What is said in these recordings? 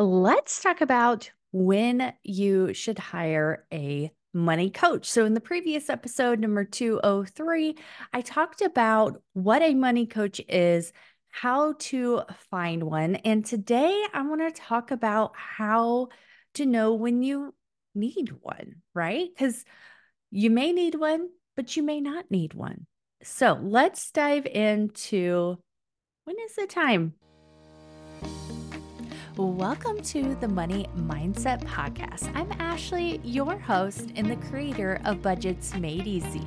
let's talk about when you should hire a money coach. So, in the previous episode, number 203, I talked about what a money coach is, how to find one. And today I want to talk about how to know when you need one, right? Because you may need one, but you may not need one. So, let's dive into when is the time Welcome to the Money Mindset Podcast. I'm Ashley, your host and the creator of Budgets Made Easy.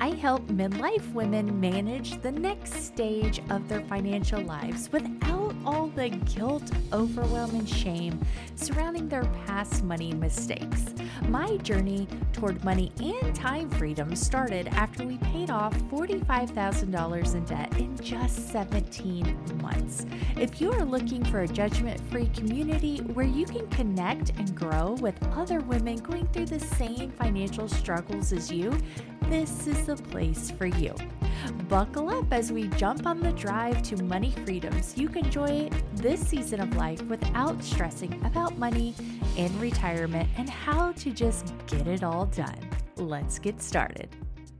I help midlife women manage the next stage of their financial lives without all the guilt, overwhelm, and shame surrounding their past money mistakes. My journey toward money and time freedom started after we paid off $45,000 in debt in just 17 months. If you are looking for a judgment free community where you can connect and grow with other women going through the same financial struggles as you, this is the place for you. Buckle up as we jump on the drive to money freedoms you can enjoy this season of life without stressing about money and retirement and how to just get it all done. Let's get started.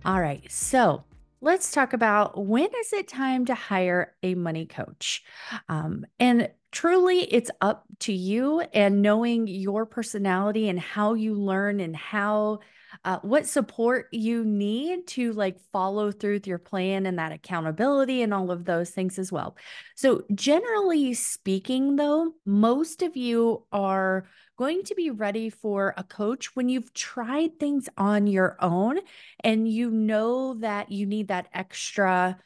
All right, so let's talk about when is it time to hire a money coach um, and truly it's up to you and knowing your personality and how you learn and how uh, what support you need to like follow through with your plan and that accountability and all of those things as well. So, generally speaking, though, most of you are going to be ready for a coach when you've tried things on your own and you know that you need that extra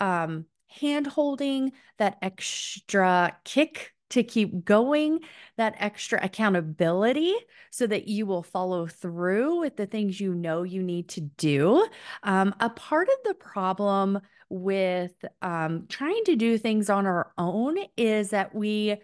um, hand holding, that extra kick to keep going, that extra accountability so that you will follow through with the things you know you need to do. Um, a part of the problem with um, trying to do things on our own is that we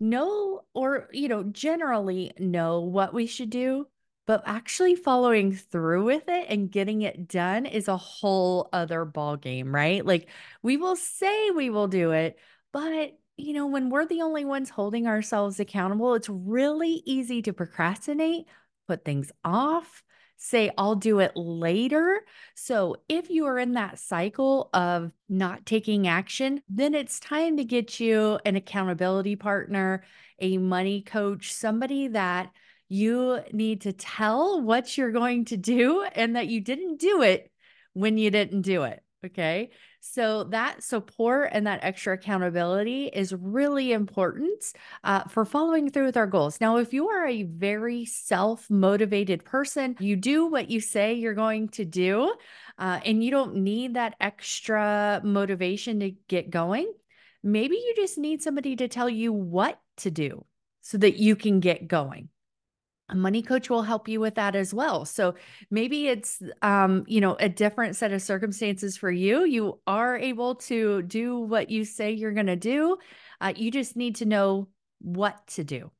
know or you know generally know what we should do but actually following through with it and getting it done is a whole other ball game right like we will say we will do it but you know, when we're the only ones holding ourselves accountable, it's really easy to procrastinate, put things off, say, I'll do it later. So, if you are in that cycle of not taking action, then it's time to get you an accountability partner, a money coach, somebody that you need to tell what you're going to do and that you didn't do it when you didn't do it. Okay. So that support and that extra accountability is really important uh, for following through with our goals. Now, if you are a very self motivated person, you do what you say you're going to do, uh, and you don't need that extra motivation to get going. Maybe you just need somebody to tell you what to do so that you can get going a money coach will help you with that as well. So maybe it's um, you know, a different set of circumstances for you. You are able to do what you say you're going to do. Uh, you just need to know what to do.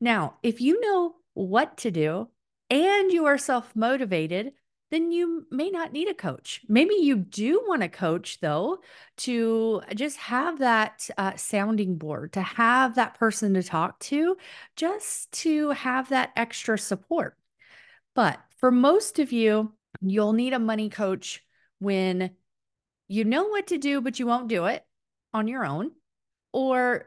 Now, if you know what to do and you are self motivated, then you may not need a coach. Maybe you do want a coach, though, to just have that uh, sounding board, to have that person to talk to, just to have that extra support. But for most of you, you'll need a money coach when you know what to do, but you won't do it on your own, or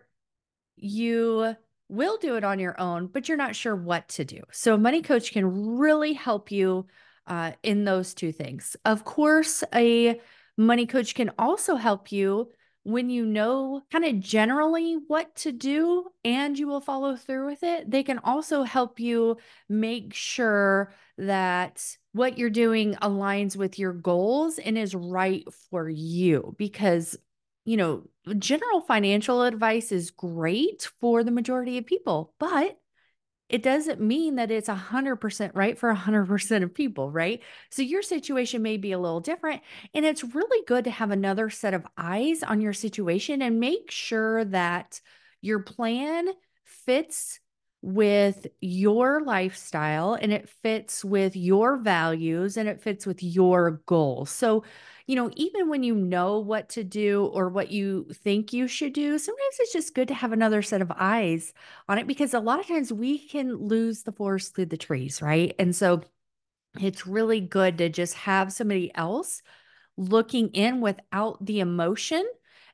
you will do it on your own, but you're not sure what to do. So, a money coach can really help you uh, in those two things. Of course, a money coach can also help you when you know kind of generally what to do and you will follow through with it. They can also help you make sure that what you're doing aligns with your goals and is right for you because you know, general financial advice is great for the majority of people, but it doesn't mean that it's 100% right for 100% of people, right? So your situation may be a little different. And it's really good to have another set of eyes on your situation and make sure that your plan fits with your lifestyle and it fits with your values and it fits with your goals. So, you know, even when you know what to do or what you think you should do, sometimes it's just good to have another set of eyes on it because a lot of times we can lose the forest through the trees, right? And so it's really good to just have somebody else looking in without the emotion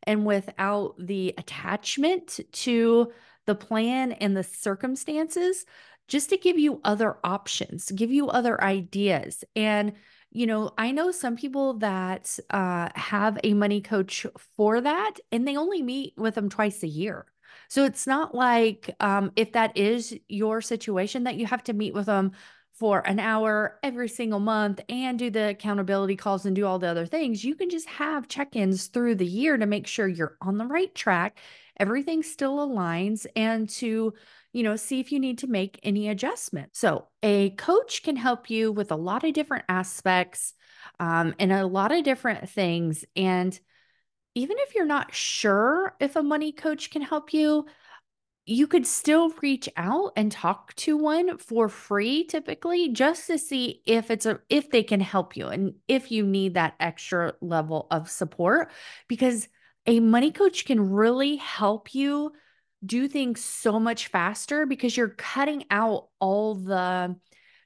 and without the attachment to the plan and the circumstances, just to give you other options, give you other ideas. And, you know, I know some people that uh, have a money coach for that, and they only meet with them twice a year. So it's not like um, if that is your situation that you have to meet with them for an hour every single month and do the accountability calls and do all the other things, you can just have check ins through the year to make sure you're on the right track, everything still aligns, and to you know, see if you need to make any adjustments. So, a coach can help you with a lot of different aspects um, and a lot of different things. And even if you're not sure if a money coach can help you, you could still reach out and talk to one for free typically just to see if it's a if they can help you and if you need that extra level of support because a money coach can really help you do things so much faster because you're cutting out all the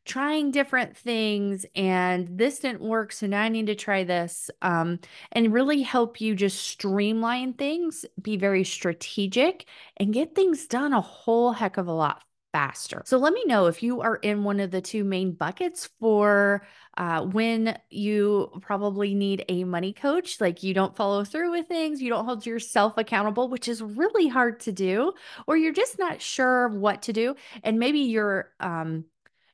trying different things and this didn't work so now i need to try this um, and really help you just streamline things be very strategic and get things done a whole heck of a lot faster. So let me know if you are in one of the two main buckets for uh, when you probably need a money coach like you don't follow through with things you don't hold yourself accountable which is really hard to do or you're just not sure what to do and maybe you're um,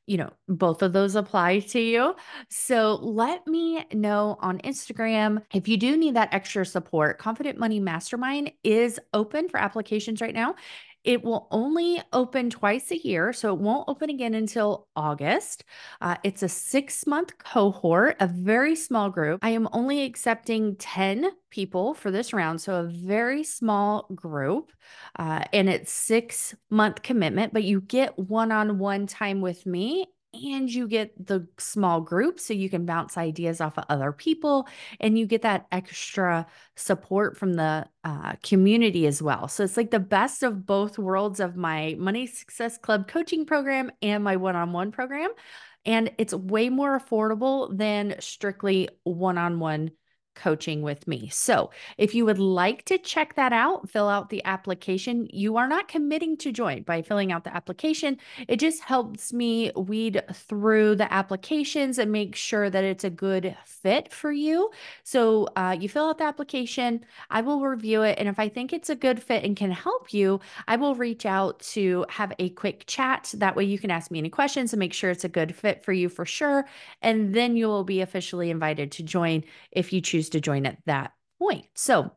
you know, both of those apply to you. So let me know on Instagram if you do need that extra support. Confident Money Mastermind is open for applications right now. It will only open twice a year, so it won't open again until August. Uh, it's a six month cohort, a very small group. I am only accepting 10 people for this round, so a very small group. Uh, and it's six month commitment, but you get one on one time with me and you get the small group so you can bounce ideas off of other people and you get that extra support from the uh, community as well. So it's like the best of both worlds of my money success club coaching program and my one-on-one program and it's way more affordable than strictly one-on-one coaching with me. So, if you would like to check that out, fill out the application. You are not committing to join by filling out the application. It just helps me weed through the applications and make sure that it's a good fit for you. So, uh, you fill out the application, I will review it. And if I think it's a good fit and can help you, I will reach out to have a quick chat. That way, you can ask me any questions and make sure it's a good fit for you for sure. And then you will be officially invited to join if you choose choose to join at that point. So,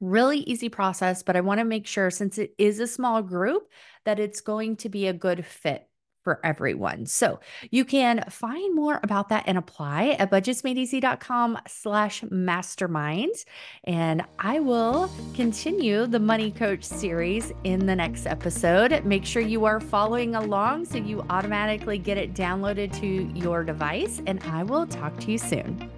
really easy process, but I want to make sure since it is a small group that it's going to be a good fit for everyone. So you can find more about that and apply at budgetsmadeeasy.com slash mastermind. And I will continue the money coach series in the next episode. Make sure you are following along so you automatically get it downloaded to your device. And I will talk to you soon.